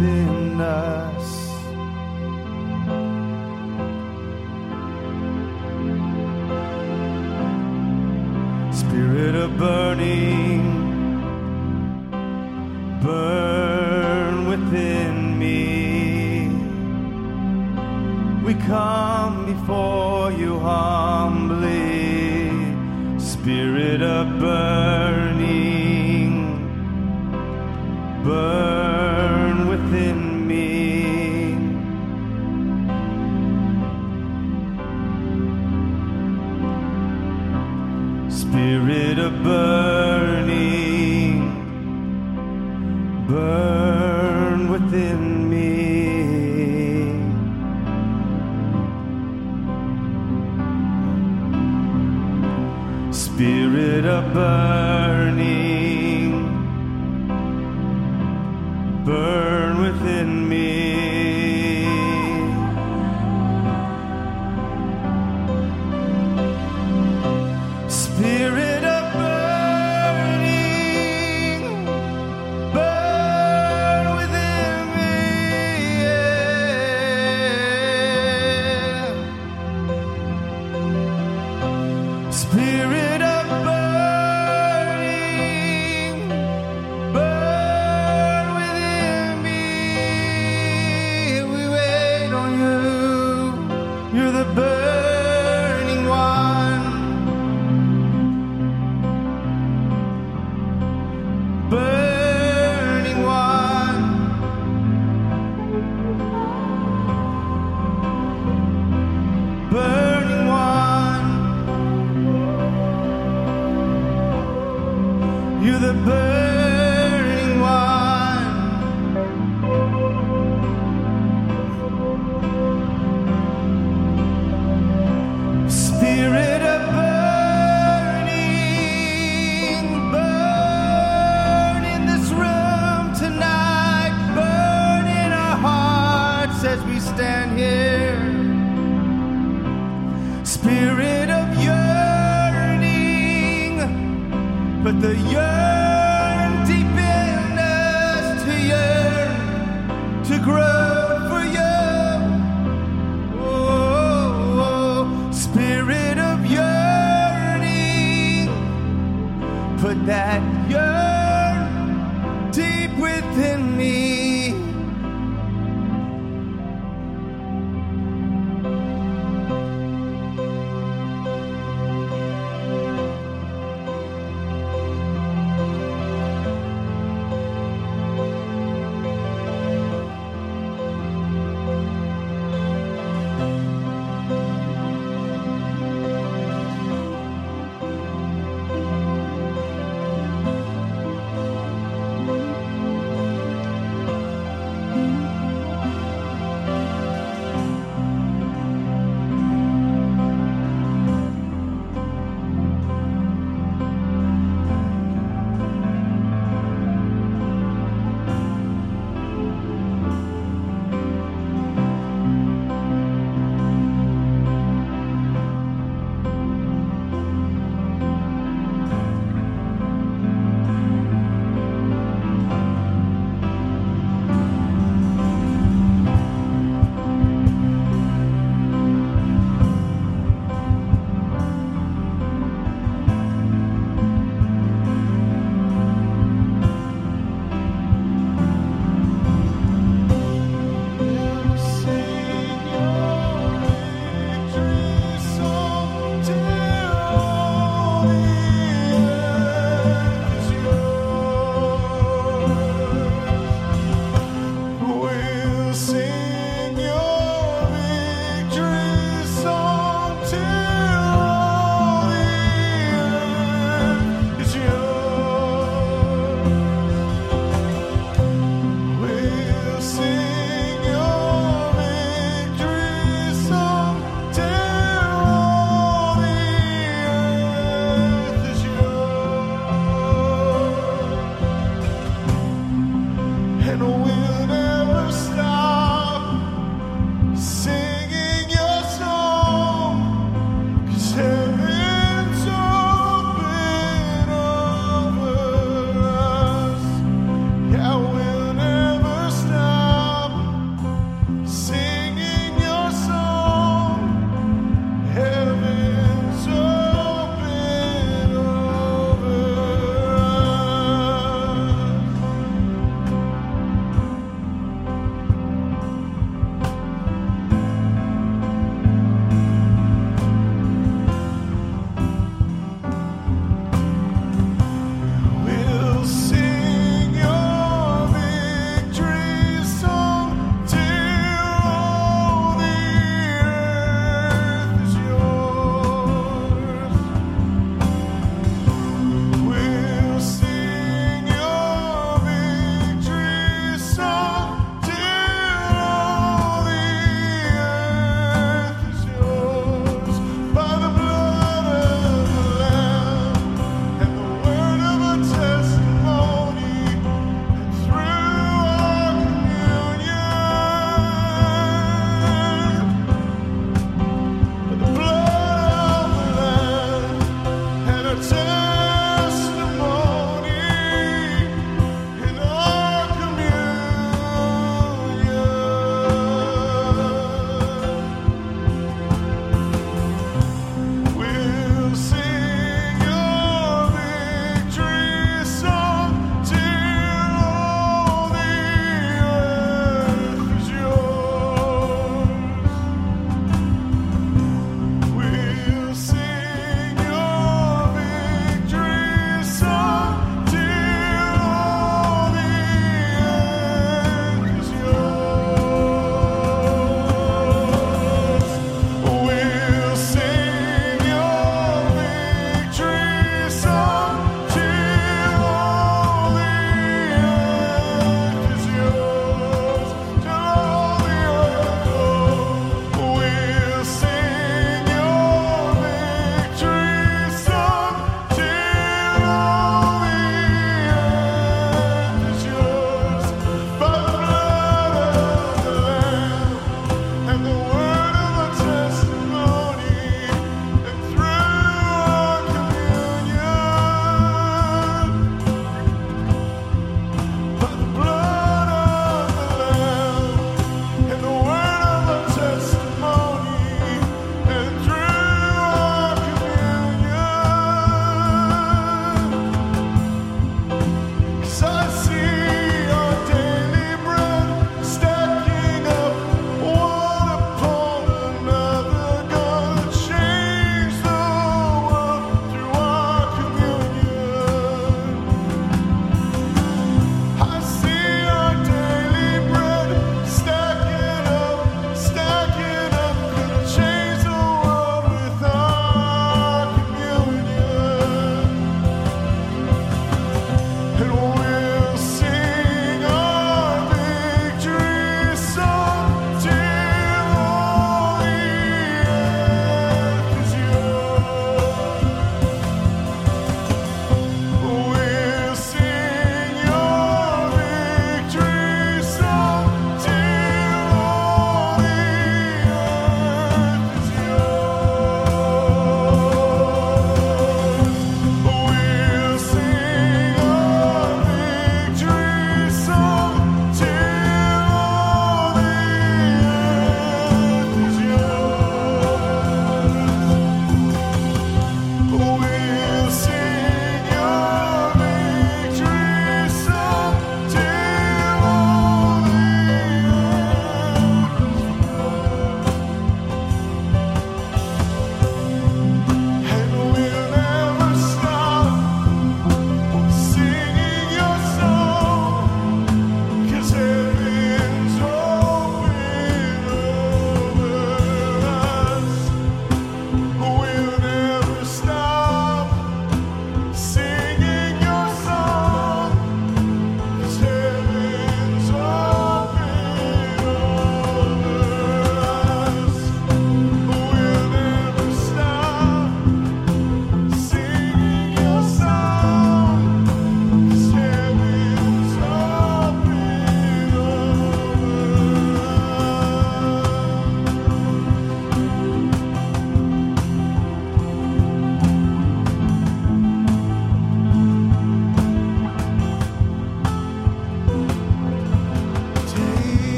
within us.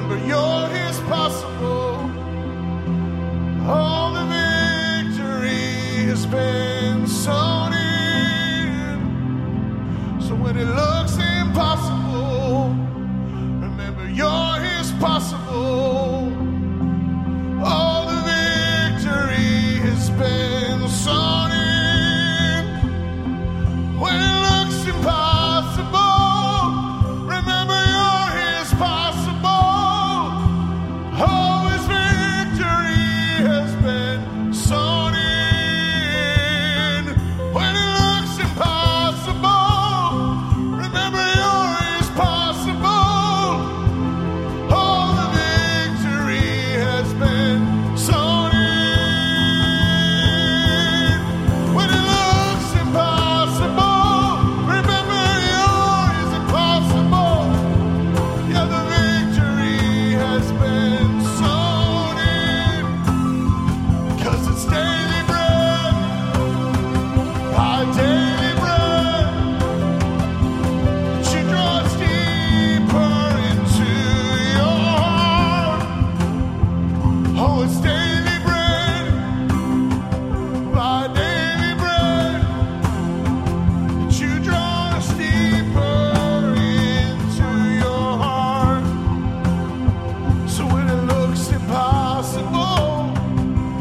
remember you're his possible. All the victory has been sown in. So when it looks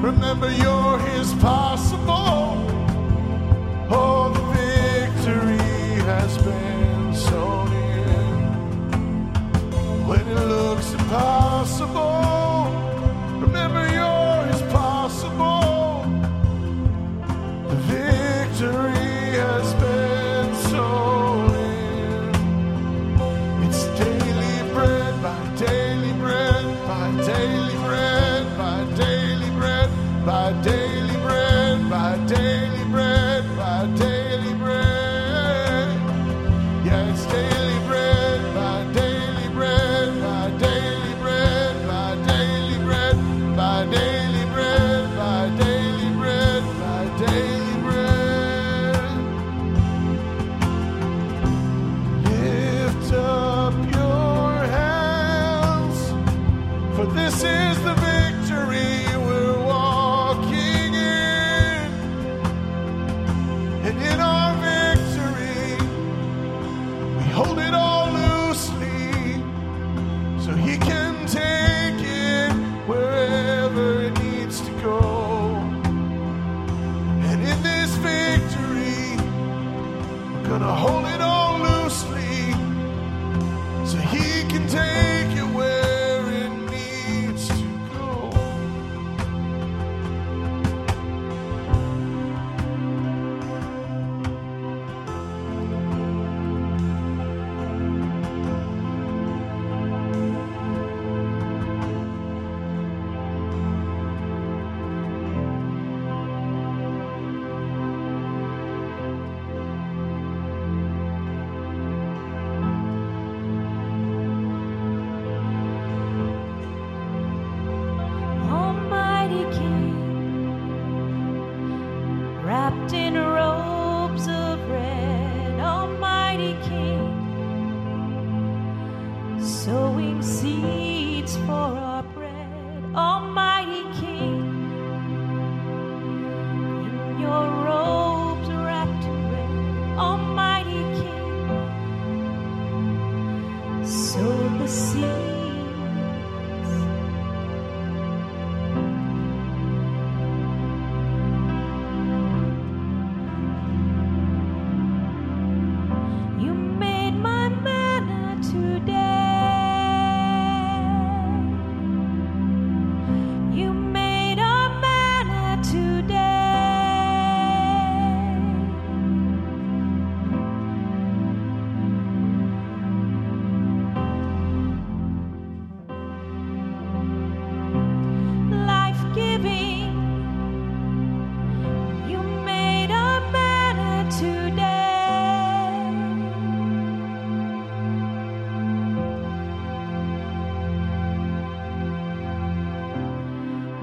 Remember, you're his possible.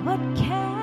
What can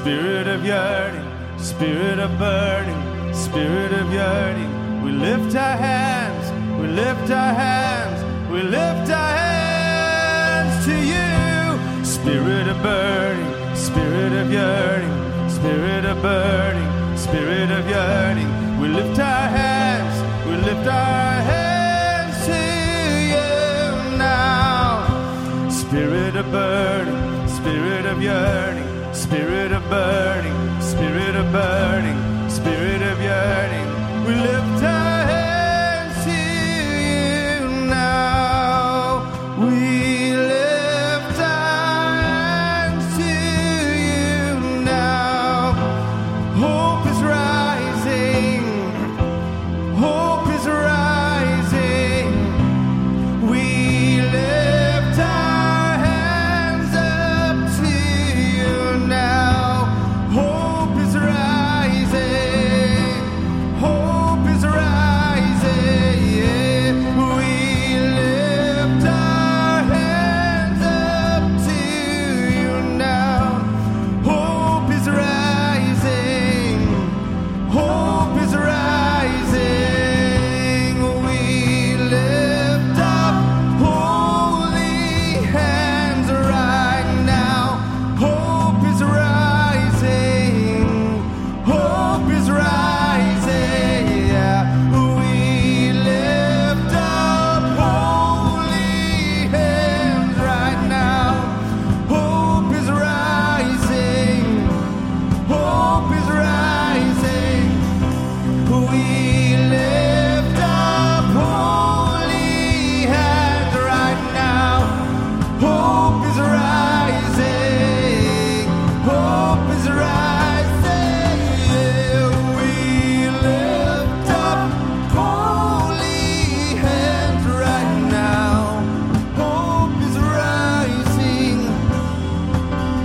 spirit of yearning, spirit of burning, spirit of yearning. We lift our hands, we lift our hands, we lift our hands to you. Spirit of burning, spirit of yearning, spirit of burning, spirit of yearning. We lift our hands, we lift our hands to you now. Spirit of burning, spirit of yearning, spirit burning, spirit of burning, spirit of yearning. We lift our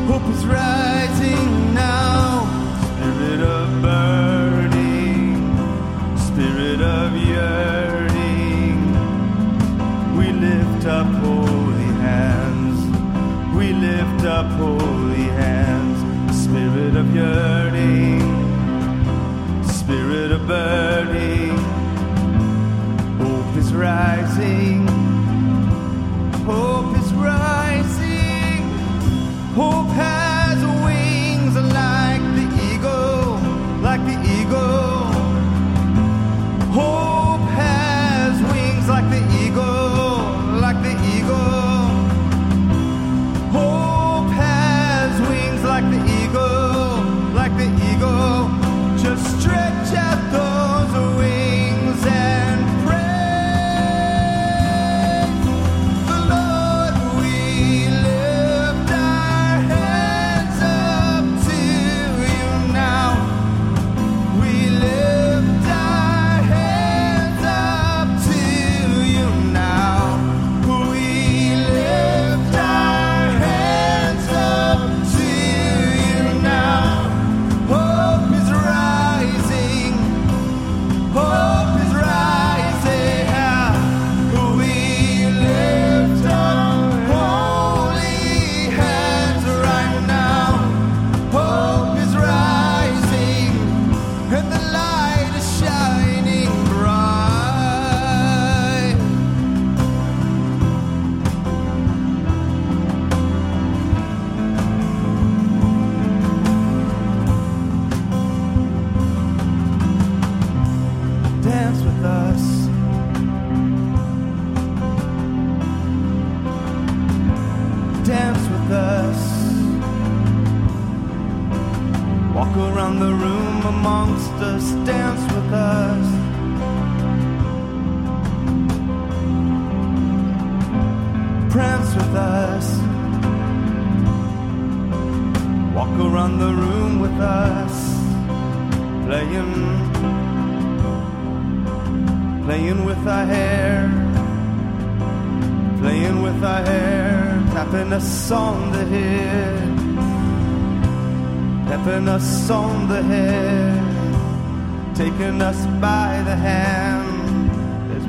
Hope is rising now, spirit of burning, spirit of yearning. We lift up holy hands, we lift up holy hands, spirit of yearning, spirit of burning. Hope is rising.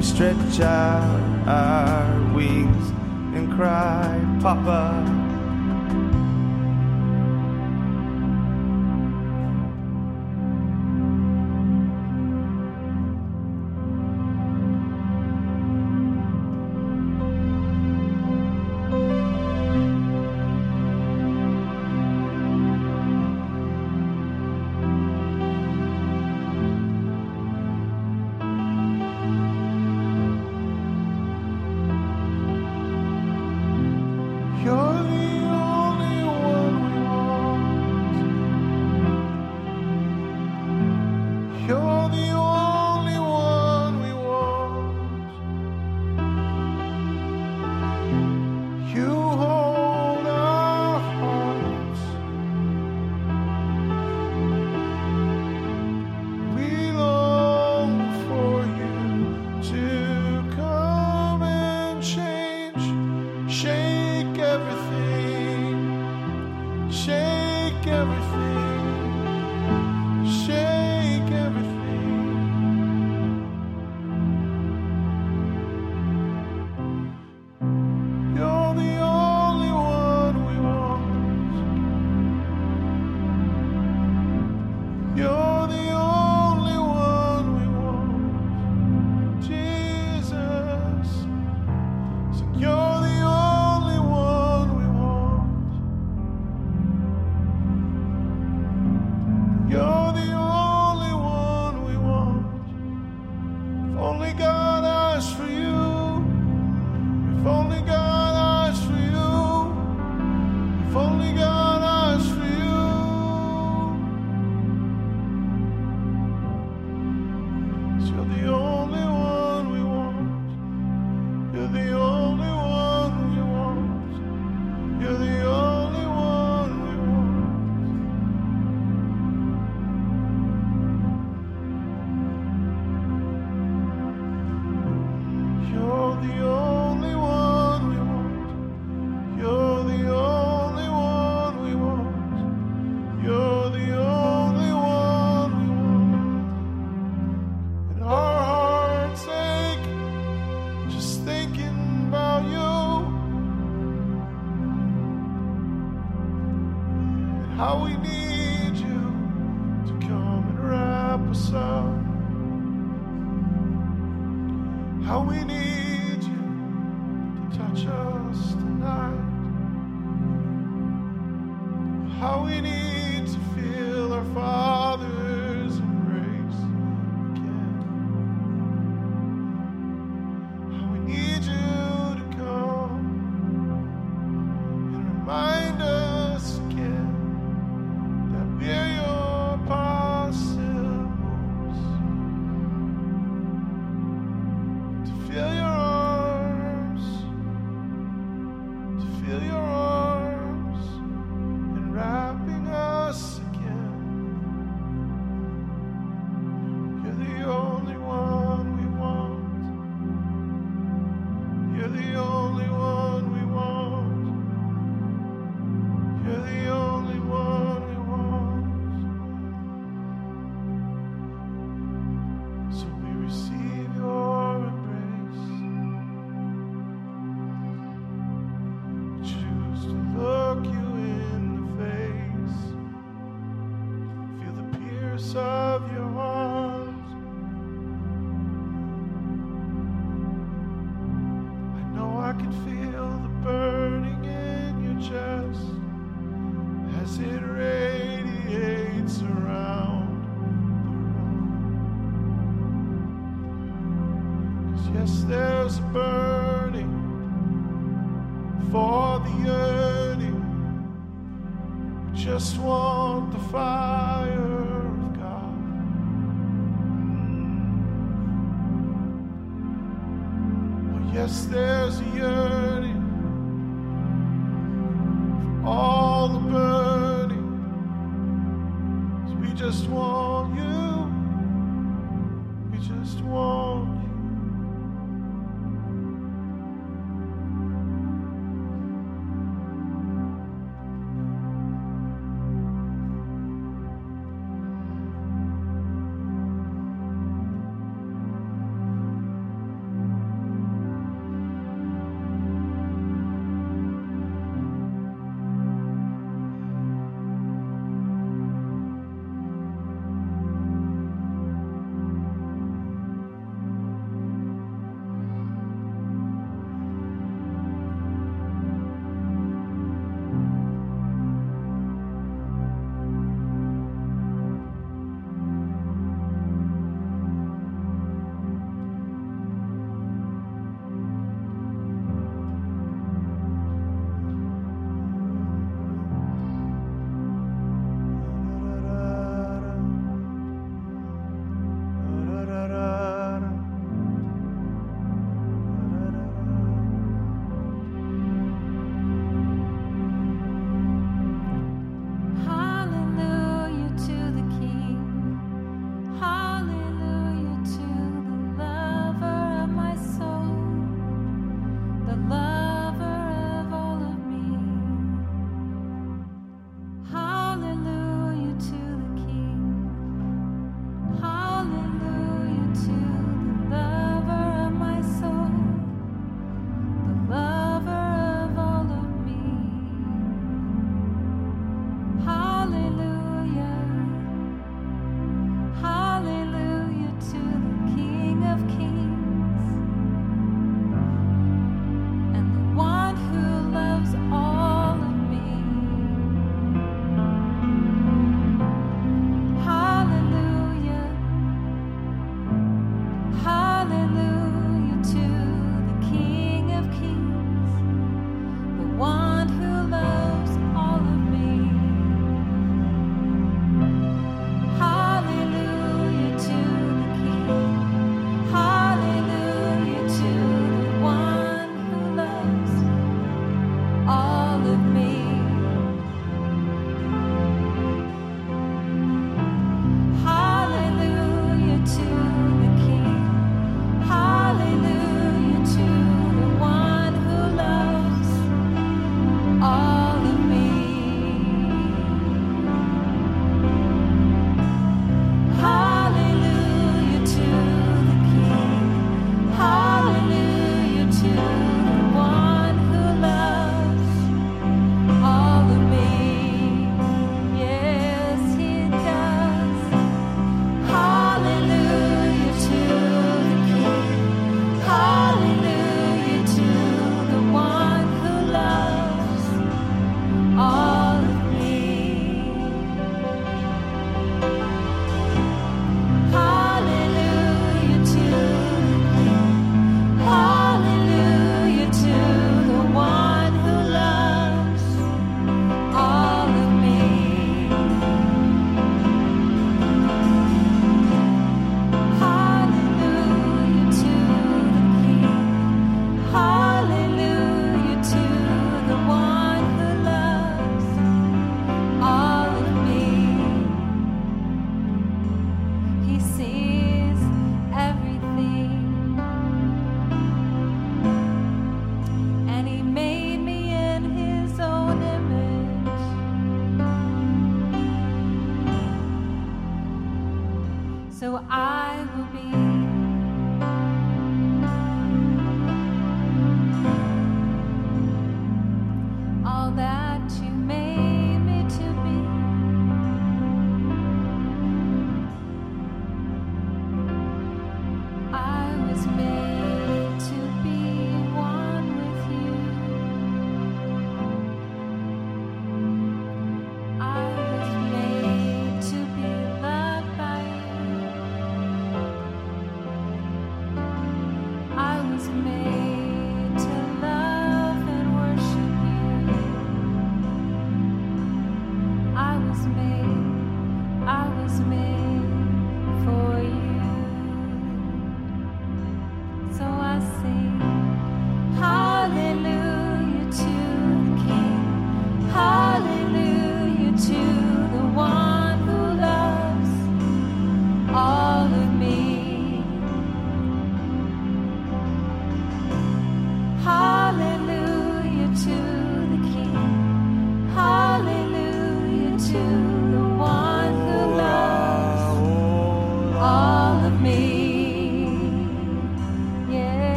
we stretch out our wings and cry, Papa. You're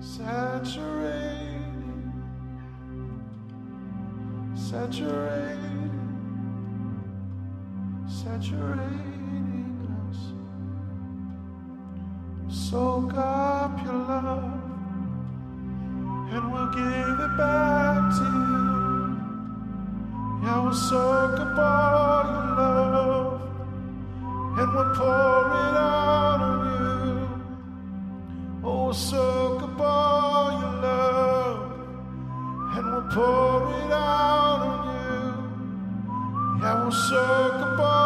saturating, saturating, saturating us. Soak up your love, and we'll give it back to you. Yeah, we'll soak up all your love, and we'll pour it out on you. Oh, so. pour it out on you. I will soak suck